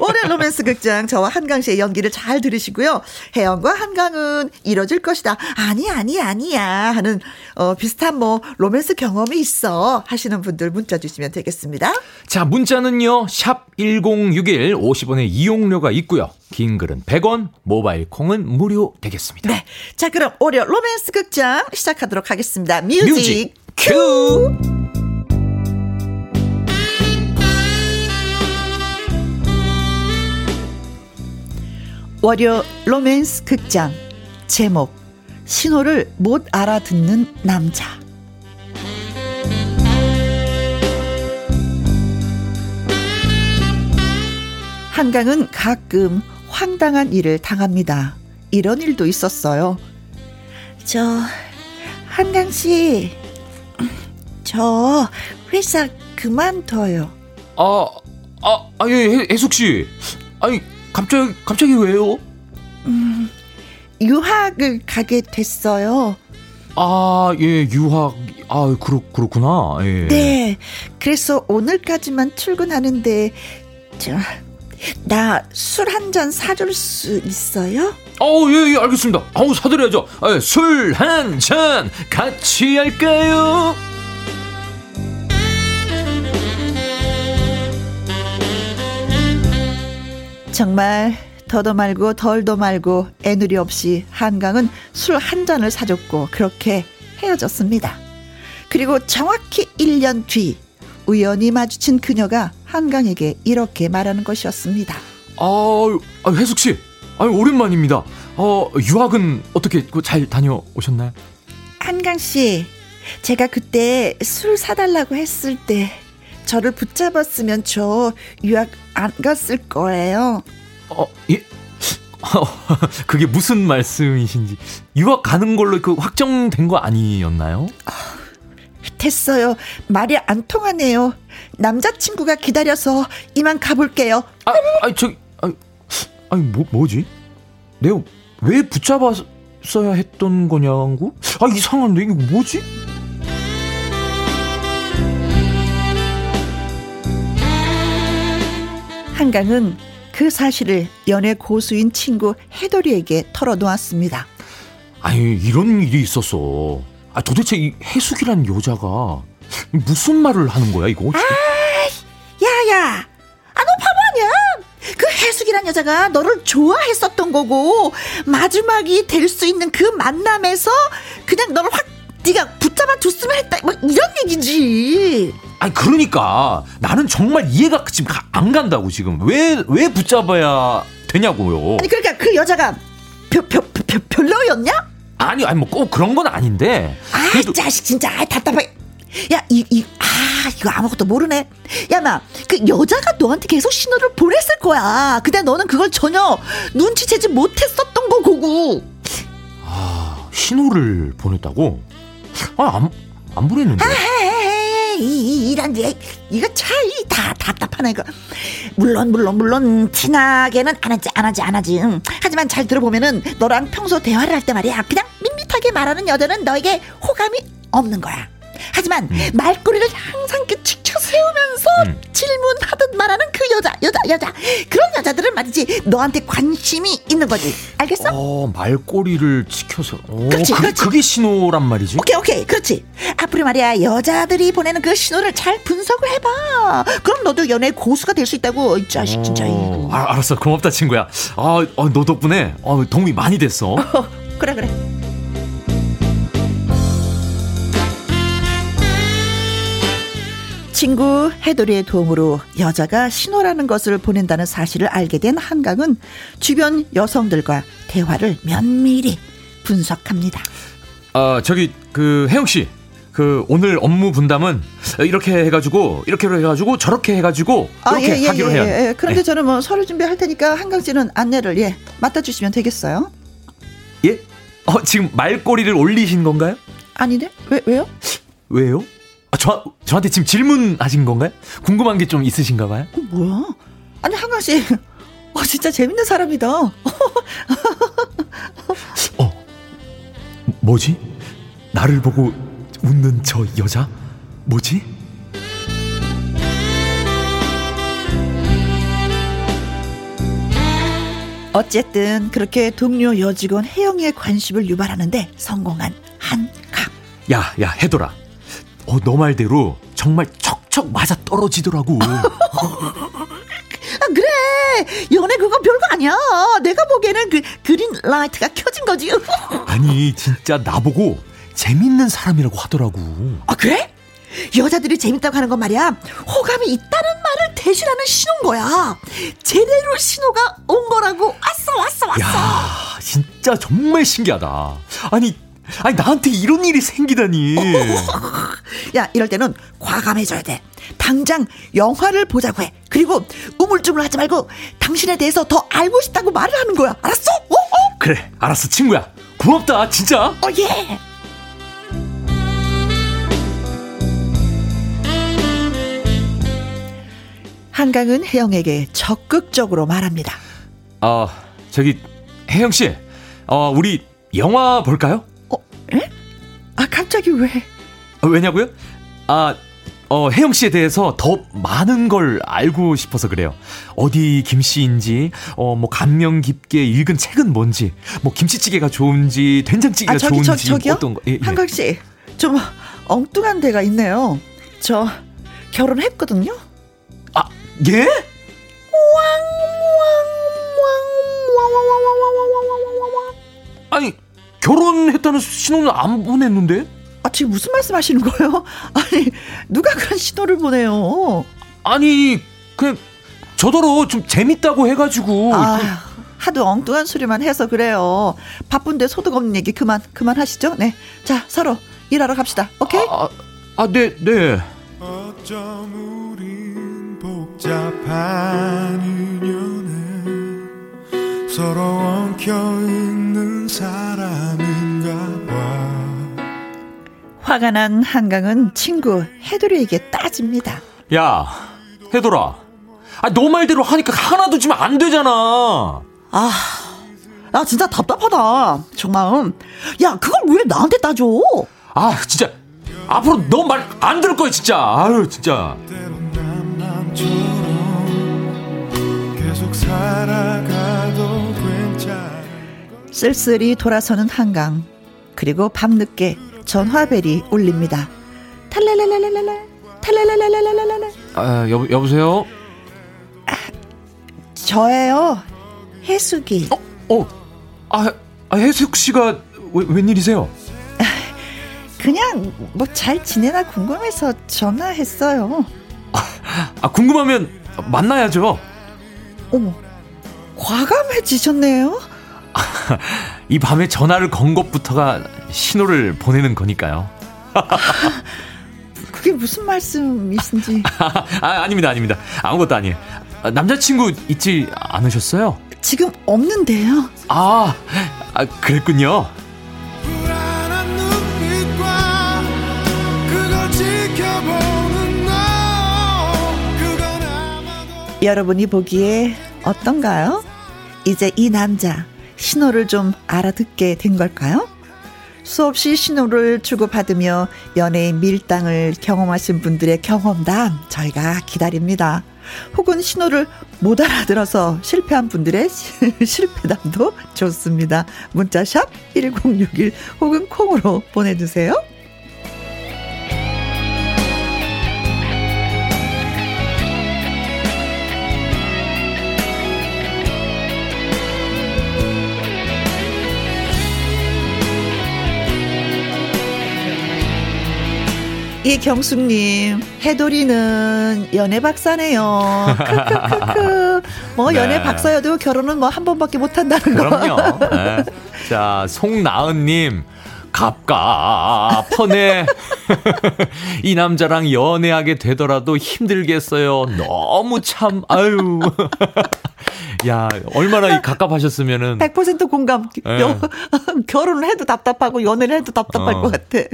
올해 로맨스 극장 저와 한강 씨의 연기를 잘 들으시고요. 혜영과 한강은 이뤄질 것이다. 아니 아니 아니야 하는 어, 비슷한 뭐 로맨스 경험이 있어 하시는 분들 문자 주시면 되겠습니다. 자 문자는요 샵 #1061 50원의 이용료가 있고요. 긴 글은 100원, 모바일 콩은 무료 되겠습니다. 네. 자, 그럼 올해 로맨스 극장 시작하도록 하겠습니다. music, music 큐! 월요 로맨스 극장 제목 신호를 못 알아듣는 남자 한강은 가끔 황당한 일을 당합니다. 이런 일도 있었어요. 저, 한강 씨, 저 회사 그만둬요. 아, 아, 아, 예, 해숙 씨. 아니, 갑자기, 갑자기 왜요? 음, 유학을 가게 됐어요. 아, 예, 유학. 아, 그렇, 그렇구나. 예. 네. 그래서 오늘까지만 출근하는데, 저, 나 술 한 잔 사줄 수 있어요? 어, 예, 예, 알겠습니다. 아우, 사드려야죠. 아, 술한 잔 같이 할까요? 정말 더도 말고 덜도 말고 애누리 없이 한강은 술 한 잔을 사줬고 그렇게 헤어졌습니다. 그리고 정확히 1년 뒤 우연히 마주친 그녀가 한강에게 이렇게 말하는 것이었습니다. 아, 아 혜숙 씨, 아 오랜만입니다. 어, 유학은 어떻게 잘 다녀오셨나요? 한강 씨, 제가 그때 술 사달라고 했을 때 저를 붙잡았으면 저 유학 안 갔을 거예요. 어, 예? 그게 무슨 말씀이신지 유학 가는 걸로 그 확정된 거 아니었나요? 아, 됐어요. 말이 안 통하네요. 남자친구가 기다려서 이만 가볼게요. 아, 아니, 저, 아니, 아니 뭐, 뭐지? 내가 왜 붙잡았어야 했던 거냐고? 아, 이상한데, 이거 뭐지? 한강은 그 사실을 연애 고수인 친구 해돌이에게 털어놓았습니다. 아니, 이런 일이 있었어. 아, 도대체 이 해숙이란 여자가 무슨 말을 하는 거야, 이거? 아, 야야, 아, 너 바보 아니야? 그 해숙이란 여자가 너를 좋아했었던 거고 마지막이 될 수 있는 그 만남에서 그냥 너를 확 네가 붙잡아 줬으면 했다. 뭐 이런 얘기지. 아니 그러니까 나는 정말 이해가 지금 안 간다고 지금 왜 왜 붙잡아야 되냐고요. 아니 그러니까 그 여자가 별, 별, 별, 별로였냐? 아니, 아니, 뭐 꼭 그런 건 아닌데. 아, 그래도... 자식, 진짜. 아, 답답해. 야, 이, 이, 아, 이거 아무것도 모르네. 야, 마, 그 여자가 너한테 계속 신호를 보냈을 거야. 근데 너는 그걸 전혀 눈치채지 못했었던 거고. 아, 신호를 보냈다고? 아, 안, 안 보냈는데. 아, 헤 이, 이, 이런 게 이거 차이 다 답답하네 이거 물론 물론 물론 티나게는 안 하지 안 하지 안 하지 응. 하지만 잘 들어보면은 너랑 평소 대화를 할 때 말이야 그냥 밋밋하게 말하는 여자는 너에게 호감이 없는 거야 하지만 음. 말꼬리를 항상 치켜 세우면서 음. 질문하듯 말하는 그 여자, 여자, 여자. 그런 여자들은 말이지 너한테 관심이 있는 거지. 알겠어? 어, 말꼬리를 치켜서. 오, 그렇지, 그, 그렇지. 그게 신호란 말이지. 오케이, 오케이. 그렇지. 앞으로 말이야 여자들이 보내는 그 신호를 잘 분석을 해봐. 그럼 너도 연애 고수가 될 수 있다고. 이 자식 진짜. 어, 아, 알았어. 고맙다 친구야. 아, 어, 너 덕분에 어, 도움이 많이 됐어. 그래, 그래. 친구 해돌이의 도움으로 여자가 신호라는 것을 보낸다는 사실을 알게 된 한강은 주변 여성들과 대화를 면밀히 분석합니다. 아, 저기 그 혜영 씨. 그 오늘 업무 분담은 이렇게 해가지고 이렇게 해가지고 저렇게 해가지고 이렇게 아, 예, 예, 하기로 예, 해야 예, 예. 그런데 네. 저는 뭐 서류 준비할 테니까 한강 씨는 안내를 예 맡아주시면 되겠어요. 예? 어 지금 말꼬리를 올리신 건가요? 아니네. 왜 왜요? 왜요? 아, 저, 저한테 지금 질문하신 건가요? 궁금한 게 좀 있으신가 봐요? 어, 뭐야? 아니, 한강 씨. 어, 진짜 재밌는 사람이다. 어, 뭐지? 나를 보고 웃는 저 여자? 뭐지? 어쨌든 그렇게 동료 여직원 혜영이의 관심을 유발하는데 성공한 한강. 야, 야, 해돌아. 어, 너 말대로 정말 척척 맞아 떨어지더라고. 아, 그래. 연애 그거 별거 아니야. 내가 보기에는 그 green light가 켜진 거지. 아니, 진짜 나보고 재밌는 사람이라고 하더라고. 아, 그래? 여자들이 재밌다고 하는 건 말이야. 호감이 있다는 말을 대신하는 신호인 거야. 제대로 신호가 온 거라고. 왔어, 왔어, 왔어. 야, 진짜 정말 신기하다. 아니, 아니 나한테 이런 일이 생기다니. 야 이럴 때는 과감해져야 돼. 당장 영화를 보자고 해. 그리고 우물쭈물 하지 말고 당신에 대해서 더 알고 싶다고 말을 하는 거야. 알았어? 어? 어? 그래 알았어 친구야. 고맙다 진짜. 어 예. 한강은 혜영에게 적극적으로 말합니다. 어 저기 혜영 씨, 어 우리 영화 볼까요? 에? 아, 갑자기 왜? 아, 왜냐고요? 아, 어, 혜영 씨에 대해서 더 많은 걸 알고 싶어서 그래요. 어디 김 씨인지, 어, 뭐, 감명 깊게 읽은 책은 뭔지, 뭐, 김치찌개가 좋은지, 된장찌개가 아, 저기, 좋은지, 저, 저기요? 어떤 거. 예, 예. 한강 씨, 좀 엉뚱한 데가 있네요. 저, 결혼했거든요? 아, 예? 아니, 결혼했다는 신호는 안 보냈는데? 아, 지금 무슨 말씀 하시는 거예요? 아니, 누가 그런 신호를 보내요? 아니, 그냥 저더러 좀 재밌다고 해가지고. 아, 하도 엉뚱한 소리만 해서 그래요. 바쁜데 소득 없는 얘기 그만, 그만 하시죠? 네. 자, 서로 일하러 갑시다. 오케이? 아, 아 네, 네. 서로 엉켜 있는 사람인가 봐. 화가 난 한강은 친구 해돌이에게 따집니다. 야, 해돌아. 아, 너 말대로 하니까 하나도 주면 안 되잖아. 아, 나 진짜 답답하다. 정말. 야, 그걸 왜 나한테 따져? 아, 진짜. 앞으로 너 말 안 들을 거야, 진짜. 아유, 진짜. 계속 살아가도 쓸쓸히 돌아서는 한강. 그리고 밤늦게 전화벨이 울립니다. 탈랄랄랄랄라 탈랄랄랄랄랄라 아, 여보, 여보세요? 아, 저예요. 해숙이. 어, 어. 아, 아 해숙 씨가 왜, 웬일이세요? 그냥 뭐 잘 지내나 궁금해서 전화했어요. 아, 궁금하면 만나야죠. 어머, 과감해지셨네요. 이 밤에 전화를 건 것부터가 신호를 보내는 거니까요. 그게 무슨 말씀이신지. 아, 아닙니다, 아닙니다. 아무것도 아니에요. 아, 남자친구 있지 않으셨어요? 지금 없는데요. 아, 아 그랬군요. 여러분이 보기에 어떤가요? 이제 이 남자 신호를 좀 알아듣게 된 걸까요? 수없이 신호를 주고받으며 연애의 밀당을 경험하신 분들의 경험담 저희가 기다립니다. 혹은 신호를 못 알아들어서 실패한 분들의 실패담도 좋습니다. 문자샵 1061 혹은 콩으로 보내주세요. 이경숙님, 해돌이는 연애 박사네요. 크크크크. 뭐 네. 연애 박사여도 결혼은 뭐 한 번밖에 못 한다는 거. 그럼요. 네. 자, 송나은님. 갑갑하네. 이 남자랑 연애하게 되더라도 힘들겠어요. 너무 참, 아유. 야, 얼마나 갑갑하셨으면은. 100% 공감. 네. 결혼을 해도 답답하고 연애를 해도 답답할 어. 것 같아.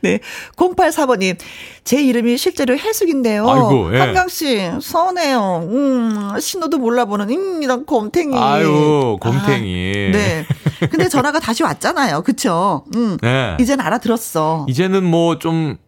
네. 0845님, 제 이름이 실제로 해숙인데요. 아이고, 예. 한강씨, 서운해요. 음, 신호도 몰라보는, 음, 이런 곰탱이. 아유, 곰탱이. 아, 네. 근데 전화가 다시 왔잖아요. 그쵸? 음. 네. 이젠 알아들었어. 이제는 뭐 좀,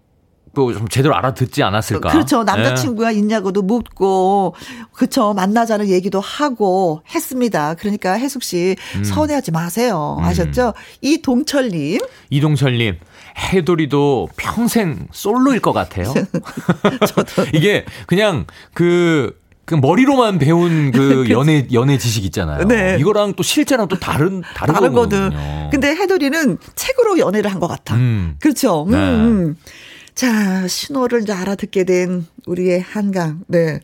좀 제대로 알아듣지 않았을까? 그렇죠. 남자친구가 네. 있냐고도 묻고, 그렇죠. 만나자는 얘기도 하고 했습니다. 그러니까 혜숙 씨 음. 서운해하지 마세요. 음. 아셨죠? 이동철님. 이동철님. 해돌이도 평생 솔로일 것 같아요. 이게 그냥 그, 그 머리로만 배운 그 연애 연애 지식 있잖아요. 네. 이거랑 또 실제랑 또 다른 다르거든. 근데 해돌이는 책으로 연애를 한 것 같아. 음. 그렇죠. 음, 네. 음. 자, 신호를 이제 알아듣게 된 우리의 한강. 네.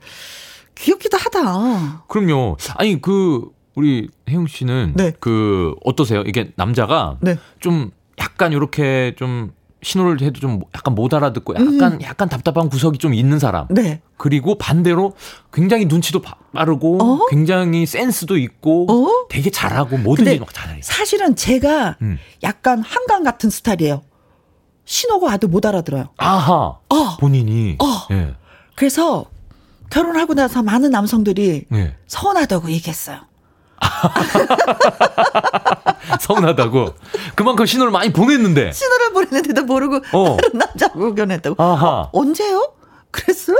귀엽기도 하다. 그럼요. 아니, 그, 우리 혜영 씨는. 네. 그, 어떠세요? 이게 남자가. 네. 좀 약간 이렇게 좀 신호를 해도 좀 약간 못 알아듣고 약간, 음. 약간 답답한 구석이 좀 있는 사람. 네. 그리고 반대로 굉장히 눈치도 빠르고 어? 굉장히 센스도 있고 어? 되게 잘하고 뭐든지 막 잘해. 사실은 제가 음. 약간 한강 같은 스타일이에요. 신호가 와도 못 알아들어요. 아하. 어. 본인이. 어. 예. 그래서 결혼하고 나서 많은 남성들이 예. 서운하다고 얘기했어요. 서운하다고. 그만큼 신호를 많이 보냈는데. 신호를 보냈는데도 모르고 어. 다른 남자고 견했다고. 아하. 어, 언제요? 그랬어?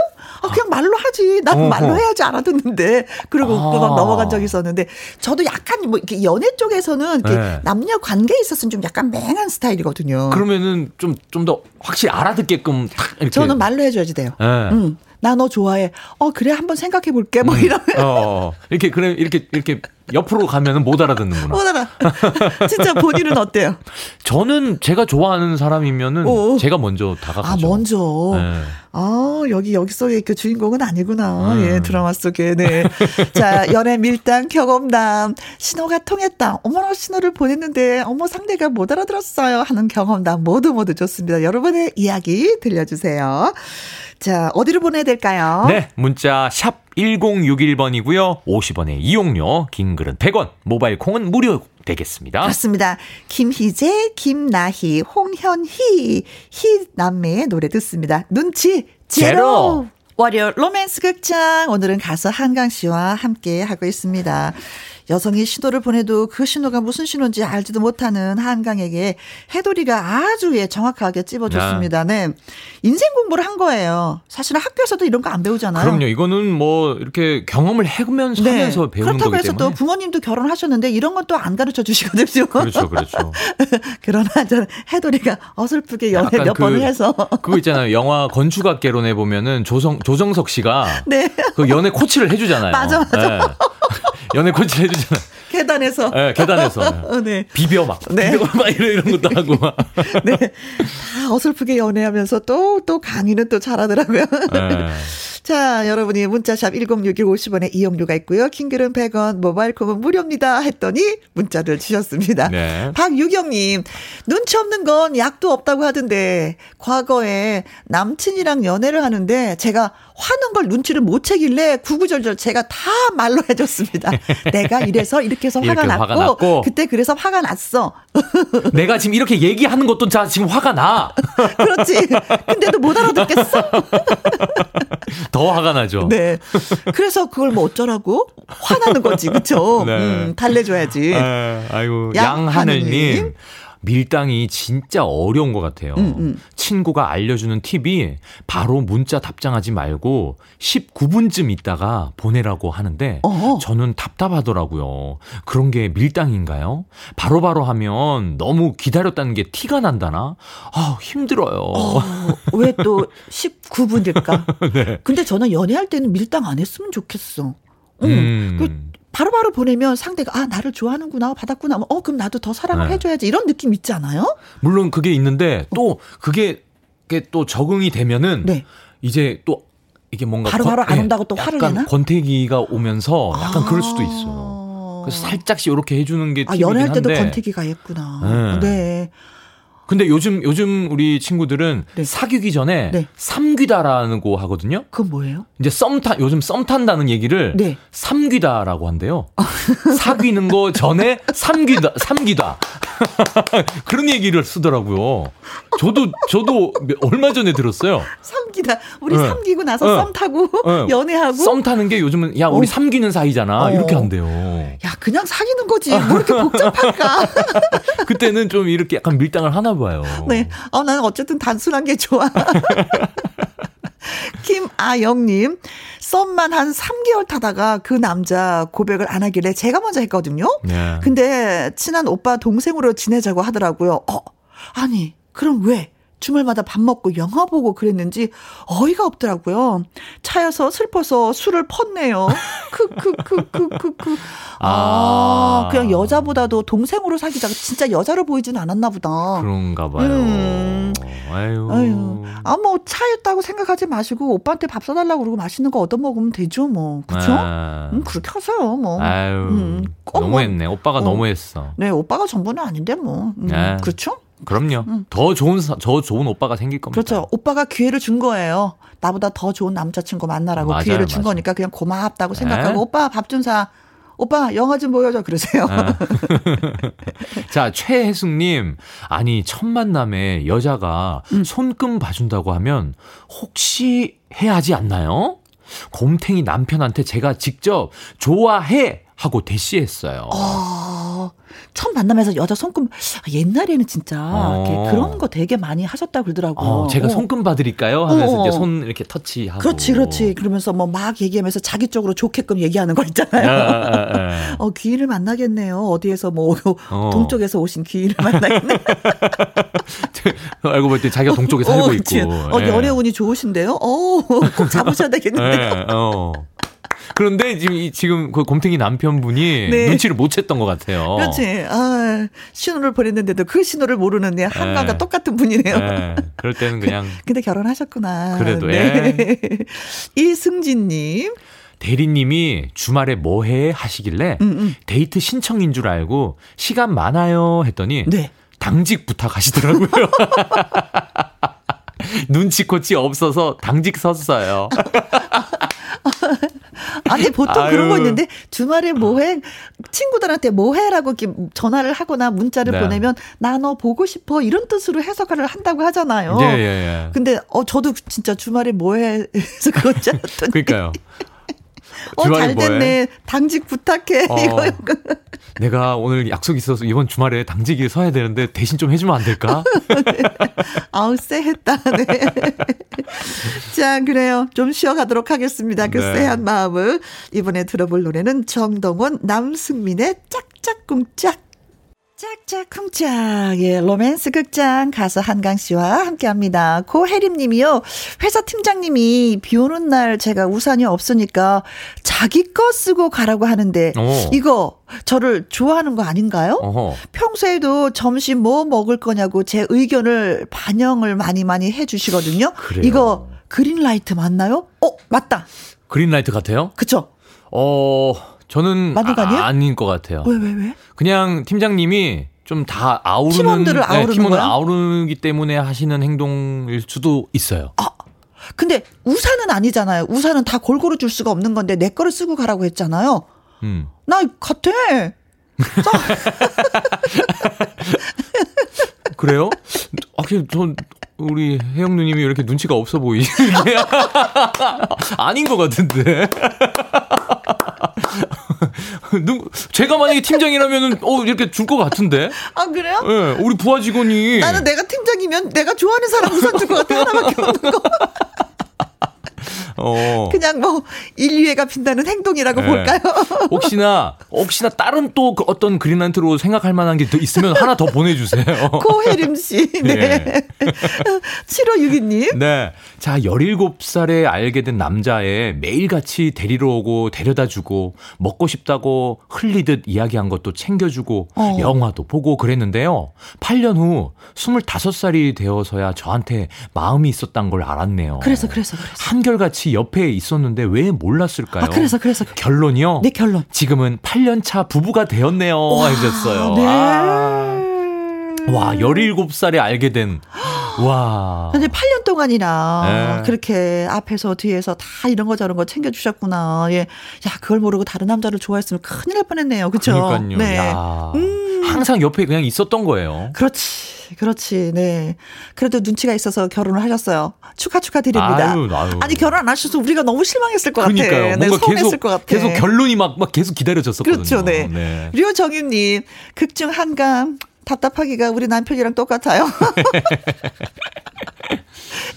아, 그냥 말로 하지. 난 어허. 말로 해야지 알아듣는데. 그리고 아. 또 넘어간 적이 있었는데. 저도 약간 뭐 이렇게 연애 쪽에서는 이렇게 네. 남녀 관계에 있어서는 좀 약간 맹한 스타일이거든요. 그러면은 좀, 좀 더 확실히 알아듣게끔 탁 이렇게. 저는 말로 해줘야지 돼요. 네. 응. 나너 좋아해. 어, 그래, 한번 생각해 볼게. 뭐 음. 이러면. 어, 이렇게, 그래, 이렇게, 이렇게 옆으로 가면은 못 알아듣는구나. 못 알아. 진짜 본인은 어때요? 저는 제가 좋아하는 사람이면은 오. 제가 먼저 다가가죠. 아, 먼저. 네. 아, 여기, 여기 속에 그 주인공은 아니구나. 음. 예, 드라마 속에. 네. 자, 연애 밀당, 경험담. 신호가 통했다. 어머나, 신호를 보냈는데, 어머, 상대가 못 알아들었어요. 하는 경험담 모두 모두 좋습니다. 여러분의 이야기 들려주세요. 자, 어디로 보내야 될까요? 네, 문자 샵 1061번이고요. 50원의 이용료, 긴 글은 100원, 모바일 콩은 무료 되겠습니다. 그렇습니다. 김희재, 김나희, 홍현희, 희남매의 노래 듣습니다. 눈치 제로. 제로. 월요 로맨스 극장 오늘은 가수 한강 씨와 함께 하고 있습니다. 여성이 신호를 보내도 그 신호가 무슨 신호인지 알지도 못하는 한강에게 해돌이가 아주 예, 정확하게 찝어줬습니다. 네. 인생 공부를 한 거예요. 사실은 학교에서도 이런 거 안 배우잖아요. 그럼요. 이거는 뭐 이렇게 경험을 해면서 네. 하면서 배우는 그렇다고 해서 또 부모님도 결혼하셨는데 이런 건 또 안 가르쳐 주시거든요. 그렇죠, 그렇죠. 그러나 저 해돌이가 어설프게 연애 몇 그, 번을 해서 그거 있잖아요. 영화 건축학개론에 보면은 조성 조정석 씨가 네. 그 연애 코치를 해주잖아요. 맞아, 맞아. 네. 연애 코치 해주잖아. 계단에서. 네, 계단에서. 어, 네. 비벼 막. 네. 비벼 막 이런, 이런 것도 하고 막. 네. 다 어설프게 연애하면서 또, 또 강의는 또 잘하더라고요. 네. 자, 여러분이 문자샵 1061 50원에 이용료가 있고요. 킹글은 100원, 모바일 콤은 무료입니다. 했더니 문자를 주셨습니다. 네. 박유경님, 눈치 없는 건 약도 없다고 하던데, 과거에 남친이랑 연애를 하는데 제가 화는 걸 눈치를 못 채길래 구구절절 제가 다 말로 해줬습니다. 내가 이래서 이렇게 해서 화가, 났고, 화가 났고, 그때 그래서 화가 났어. 내가 지금 이렇게 얘기하는 것도 자 지금 화가 나. 그렇지. 근데도 못 알아듣겠어. 더 화가 나죠. 네. 그래서 그걸 뭐 어쩌라고? 화나는 거지, 그쵸? 네. 음, 달래줘야지. 아, 아이고, 양하늘님. 밀당이 진짜 어려운 것 같아요. 음, 음. 친구가 알려주는 팁이 바로 문자 답장하지 말고 19분쯤 있다가 보내라고 하는데 어허. 저는 답답하더라고요. 그런 게 밀당인가요? 바로바로 바로 하면 너무 기다렸다는 게 티가 난다나? 아, 힘들어요. 어, 왜또 19분일까? 네. 근데 저는 연애할 때는 밀당 안 했으면 좋겠어. 응. 음. 그 바로 바로 보내면 상대가 아 나를 좋아하는구나 받았구나 어 그럼 나도 더 사랑을 네. 해줘야지 이런 느낌 있지 않아요? 물론 그게 있는데 또 그게 또 적응이 되면은 네. 이제 또 이게 뭔가 바로바로 권, 안 예, 온다고 또 화를 내나? 권태기가 오면서 약간 아~ 그럴 수도 있어. 그래서 살짝씩 이렇게 해주는 게 아, 연애할 때도 권태기가 있구나. 네. 네. 근데 요즘 요즘 우리 친구들은 네. 사귀기 전에 네. 삼귀다라는 거 하거든요. 그건 뭐예요? 이제 썸타 요즘 썸 탄다는 얘기를 네. 삼귀다라고 한대요. 사귀는 거 전에 삼귀다 삼귀다. 그런 얘기를 쓰더라고요. 저도 저도 얼마 전에 들었어요. 삼기다. 우리 네. 삼기고 나서 네. 썸 타고 네. 연애하고 썸 타는 게 요즘은 야 우리 어. 삼기는 사이잖아. 어. 이렇게 한대요. 야 그냥 사귀는 거지. 뭐 이렇게 복잡할까? 그때는 좀 이렇게 약간 밀당을 하나 봐요. 네. 어 나는 어쨌든 단순한 게 좋아. 김아영님, 썸만 한 3개월 타다가 그 남자 고백을 안 하길래 제가 먼저 했거든요. 네. 근데 친한 오빠 동생으로 지내자고 하더라고요. 어, 아니, 그럼 왜? 주말마다 밥 먹고 영화 보고 그랬는지 어이가 없더라고요. 차여서 슬퍼서 술을 펐네요. 크크크크크크. 아, 아, 그냥 여자보다도 동생으로 사귀자가 진짜 여자로 보이진 않았나 보다. 그런가 봐요. 음. 아유. 아유. 아, 뭐, 차였다고 생각하지 마시고, 오빠한테 밥 사달라고 그러고 맛있는 거 얻어 먹으면 되죠, 뭐. 그쵸? 아. 음, 그렇게 하세요, 뭐. 아유. 음, 너무했네. 뭐, 오빠가 어. 너무했어. 네, 오빠가 전부는 아닌데, 뭐. 음, 네. 그렇죠? 그럼요. 음. 더 좋은 더 좋은 오빠가 생길 겁니다. 그렇죠. 오빠가 기회를 준 거예요. 나보다 더 좋은 남자친구 만나라고 맞아요, 기회를 준 맞아요. 거니까 그냥 고맙다고 생각하고 네. 오빠 밥 좀 사. 오빠 영화 좀 보여줘 그러세요. 아. 자 최혜숙님 아니 첫 만남에 여자가 음. 손금 봐준다고 하면 혹시 해야지 않나요? 곰탱이 남편한테 제가 직접 좋아해 하고 대시했어요. 어, 처음 만나면서 여자 손금 옛날에는 진짜 어. 그런 거 되게 많이 하셨다 그러더라고요. 어, 제가 어. 손금 봐드릴까요? 하면서 어. 이제 손 이렇게 터치하고. 그렇지, 그렇지. 그러면서 뭐 막 얘기하면서 자기 쪽으로 좋게끔 얘기하는 거 있잖아요. 아, 아, 아. 어, 귀인을 만나겠네요. 어디에서 뭐 어. 동쪽에서 오신 귀인을 만나겠네. 알고 볼때 자기가 동쪽에 살고 있고. 어, 예. 연애 운이 좋으신데요? 어, 꼭 잡으셔야 되겠는데요. 예, 어. 그런데 지금 지금 그 곰탱이 남편분이 네. 눈치를 못 챘던 것 같아요. 그렇지. 아, 신호를 보냈는데도 그 신호를 모르는 내 한가가 네. 똑같은 분이네요. 네. 그럴 때는 그냥. 근데 결혼하셨구나. 그래도 네. 예. 이승진님. 대리님이 주말에 뭐 해? 하시길래 음, 음. 데이트 신청인 줄 알고 시간 많아요 했더니 네. 당직 부탁하시더라고요. 눈치코치 없어서 당직 섰어요. 아니 보통 아유. 그런 거 있는데 주말에 뭐해 친구들한테 뭐해라고 이렇게 전화를 하거나 문자를 네. 보내면 나 너 보고 싶어 이런 뜻으로 해석을 한다고 하잖아요. 예, 예, 예. 근데 어 저도 진짜 주말에 뭐해 해서 줄 알았더니 그러니까요. 어, 잘 됐네. 뭐해? 당직 부탁해. 어, 이거. 내가 오늘 약속 있어서 이번 주말에 당직에 서야 되는데 대신 좀 해주면 안 될까? 네. 아우, 쎄했다. 네. 자, 그래요. 좀 쉬어가도록 하겠습니다. 그 네. 쎄한 마음을. 이번에 들어볼 노래는 정동원, 남승민의 짝짝꿍짝. 짝짝쿵짝. 예, 로맨스 극장 가수 한강 씨와 함께 합니다. 고혜림 님이요. 회사 팀장님이 비 오는 날 제가 우산이 없으니까 자기 거 쓰고 가라고 하는데 오. 이거 저를 좋아하는 거 아닌가요? 어허. 평소에도 점심 뭐 먹을 거냐고 제 의견을 반영을 많이 많이 해 주시거든요. 이거 그린라이트 맞나요? 어, 맞다. 그린라이트 같아요? 그쵸? 어, 저는 아니에요? 아, 아닌 것 같아요. 왜, 왜, 왜? 그냥 팀장님이 좀 다 아우르는 팀원들을 네, 아우르는 네, 팀원을 거야? 아우르기 때문에 하시는 행동일 수도 있어요. 아, 근데 우산은 아니잖아요. 우산은 다 골고루 줄 수가 없는 건데 내 거를 쓰고 가라고 했잖아요. 음. 나 같아. 그래요? 아, 전 우리 혜영 누님이 이렇게 눈치가 없어 보이시는 게 아닌 것 같은데. 누, 제가 만약에 팀장이라면은 어 이렇게 줄 것 같은데. 아 그래요? 예, 네, 우리 부하 직원이. 나는 내가 팀장이면 내가 좋아하는 사람 우선 줄 것 같아 하나밖에 없는 거. 어. 그냥 뭐 인류애가 빈다는 행동이라고 네. 볼까요? 혹시나 혹시나 다른 또 그 어떤 그린란트로 생각할 만한 게더 있으면 하나 더 보내주세요. 코혜림 씨, 네. 네. 7562님. 네. 자, 17살에 알게 된 남자애 매일같이 데리러 오고 데려다 주고 먹고 싶다고 흘리듯 이야기한 것도 챙겨주고 어. 영화도 보고 그랬는데요. 8년 후 25살이 되어서야 저한테 마음이 있었단 걸 알았네요. 그래서, 그래서, 그래서. 한결같이 옆에 있었는데 왜 몰랐을까요? 아, 그래서 그래서 결론이요? 네 결론. 지금은 8년 차 부부가 되었네요. 와, 하셨어요. 네. 아. 와, 17살에 알게 된. 와. 근데 8년 동안이나 네. 그렇게 앞에서 뒤에서 다 이런 거 저런 거 챙겨주셨구나. 예. 야, 그걸 모르고 다른 남자를 좋아했으면 큰일 날 뻔했네요. 그쵸? 그러니까요. 네. 야. 음. 항상 옆에 그냥 있었던 거예요. 그렇지. 그렇지. 네. 그래도 눈치가 있어서 결혼을 하셨어요. 축하 축하드립니다. 아유, 아유. 아니 결혼 안 하셔서 우리가 너무 실망했을 것 그러니까요. 같아. 네, 뭔가 계속, 것 같아. 계속 결론이 막, 막 계속 기다려졌었거든요. 그렇죠. 네. 네. 류정윤님 극중 한강 답답하기가 우리 남편이랑 똑같아요.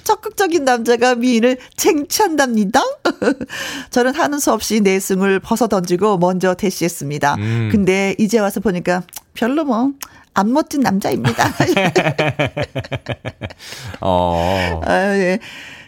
적극적인 남자가 미인을 쟁취한답니다. 저는 하는 수 없이 내숭을 벗어 던지고 먼저 대시했습니다. 음. 근데 이제 와서 보니까 별로 뭐. 안 멋진 남자입니다. 어. 아, 예.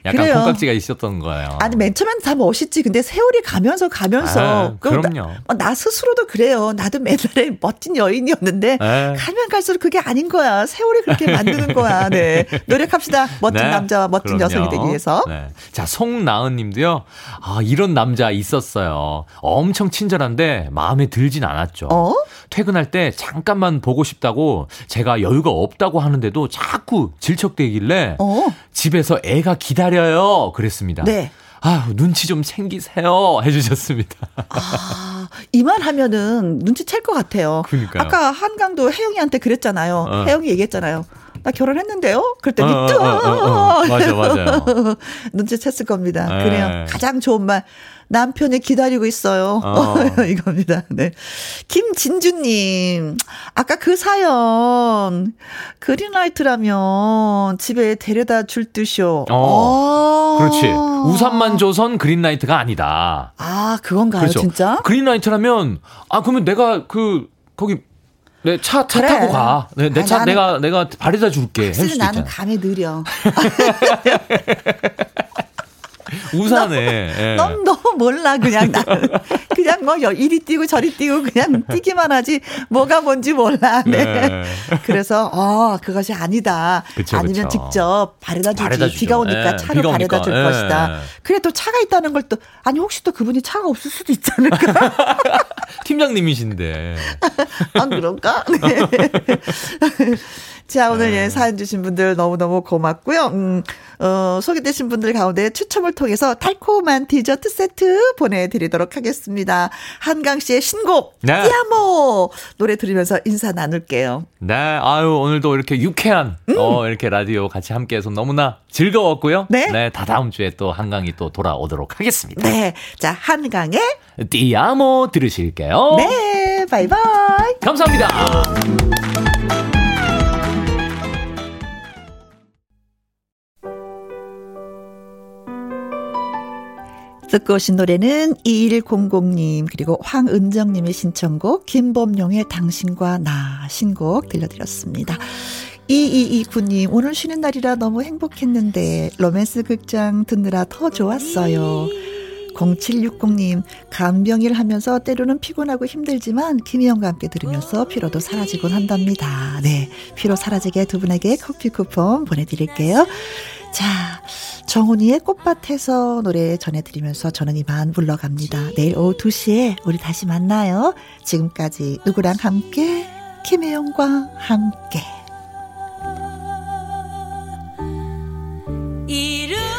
약간 그래요. 콩깍지가 있었던 거예요. 아니 맨 처음엔 다 멋있지. 근데 세월이 가면서 가면서 아, 그럼요. 나, 어, 나, 스스로도 그래요. 나도 맨날에 멋진 여인이었는데. 네. 가면 갈수록 그게 아닌 거야. 세월이 그렇게 만드는 거야. 네. 노력합시다. 멋진 네. 남자와 멋진 그럼요. 여성이 되기 위해서. 네. 자, 송나은 님도요. 아, 이런 남자 있었어요. 엄청 친절한데 마음에 들진 않았죠. 어? 퇴근할 때 잠깐만 보고 싶다고 제가 여유가 없다고 하는데도 자꾸 질척대길래 어? 집에서 애가 기다려 요. 그랬습니다. 네. 아, 눈치 좀 챙기세요. 해주셨습니다. 아, 이 말 하면은 눈치 챌 것 같아요. 그러니까요. 아까 한강도 혜영이한테 그랬잖아요. 어. 혜영이 얘기했잖아요. 나 결혼했는데요? 그랬더니 어, 또. 어, 어, 어, 맞아, 맞아요. 눈치 챘을 겁니다. 네. 그래요. 가장 좋은 말. 남편이 기다리고 있어요. 어. 이겁니다. 네. 김진주님, 아까 그 사연, 그린라이트라면 집에 데려다 줄 듯이요. 어. 아. 그렇지. 우산만 줘선 그린라이트가 아니다. 아, 그건가요, 그렇죠. 진짜? 그린라이트라면, 아, 그러면 내가 그, 거기 네, 차, 차 그래. 타고 가. 네, 내 차, 내가, 내가 바래다 줄게. 사실 나는 감이 느려. 우산에. 너무, 예. 너무 몰라, 그냥 나는. 그냥 뭐 이리 뛰고 저리 뛰고 그냥 뛰기만 하지 뭐가 뭔지 몰라. 네. 네. 그래서, 어, 그것이 아니다. 그쵸, 아니면 그쵸. 직접 바래다 주지. 바래다 비가 오니까 네. 차로 비가 바래다 줄 네. 것이다. 그래 또 차가 있다는 걸 또, 아니, 혹시 또 그분이 차가 없을 수도 있지 않을까? 팀장님이신데. 안 그런가? 네. 자, 오늘 네. 예, 사연 주신 분들 너무너무 고맙고요. 음, 어, 소개되신 분들 가운데 추첨을 통해서 달콤한 디저트 세트 보내드리도록 하겠습니다. 한강 씨의 신곡, 네. 야모! 노래 들으면서 인사 나눌게요. 네, 아유, 오늘도 이렇게 유쾌한, 음. 어, 이렇게 라디오 같이 함께 해서 너무나 즐거웠고요. 네. 네, 다 다음 주에 또 한강이 또 돌아오도록 하겠습니다. 네. 자, 한강의 디아모 들으실게요. 네, 바이바이. 감사합니다. 듣고 오신 노래는 2100님 그리고 황은정님의 신청곡 김범용의 당신과 나 신곡 들려드렸습니다. 2229님 오늘 쉬는 날이라 너무 행복했는데 로맨스 극장 듣느라 더 좋았어요. 0760님, 간병일 하면서 때로는 피곤하고 힘들지만 김희영과 함께 들으면서 피로도 사라지곤 한답니다. 네. 피로 사라지게 두 분에게 커피 쿠폰 보내드릴게요. 자, 정훈이의 꽃밭에서 노래 전해드리면서 저는 이만 물러갑니다. 내일 오후 2시에 우리 다시 만나요. 지금까지 누구랑 함께, 김혜영과 함께. 이름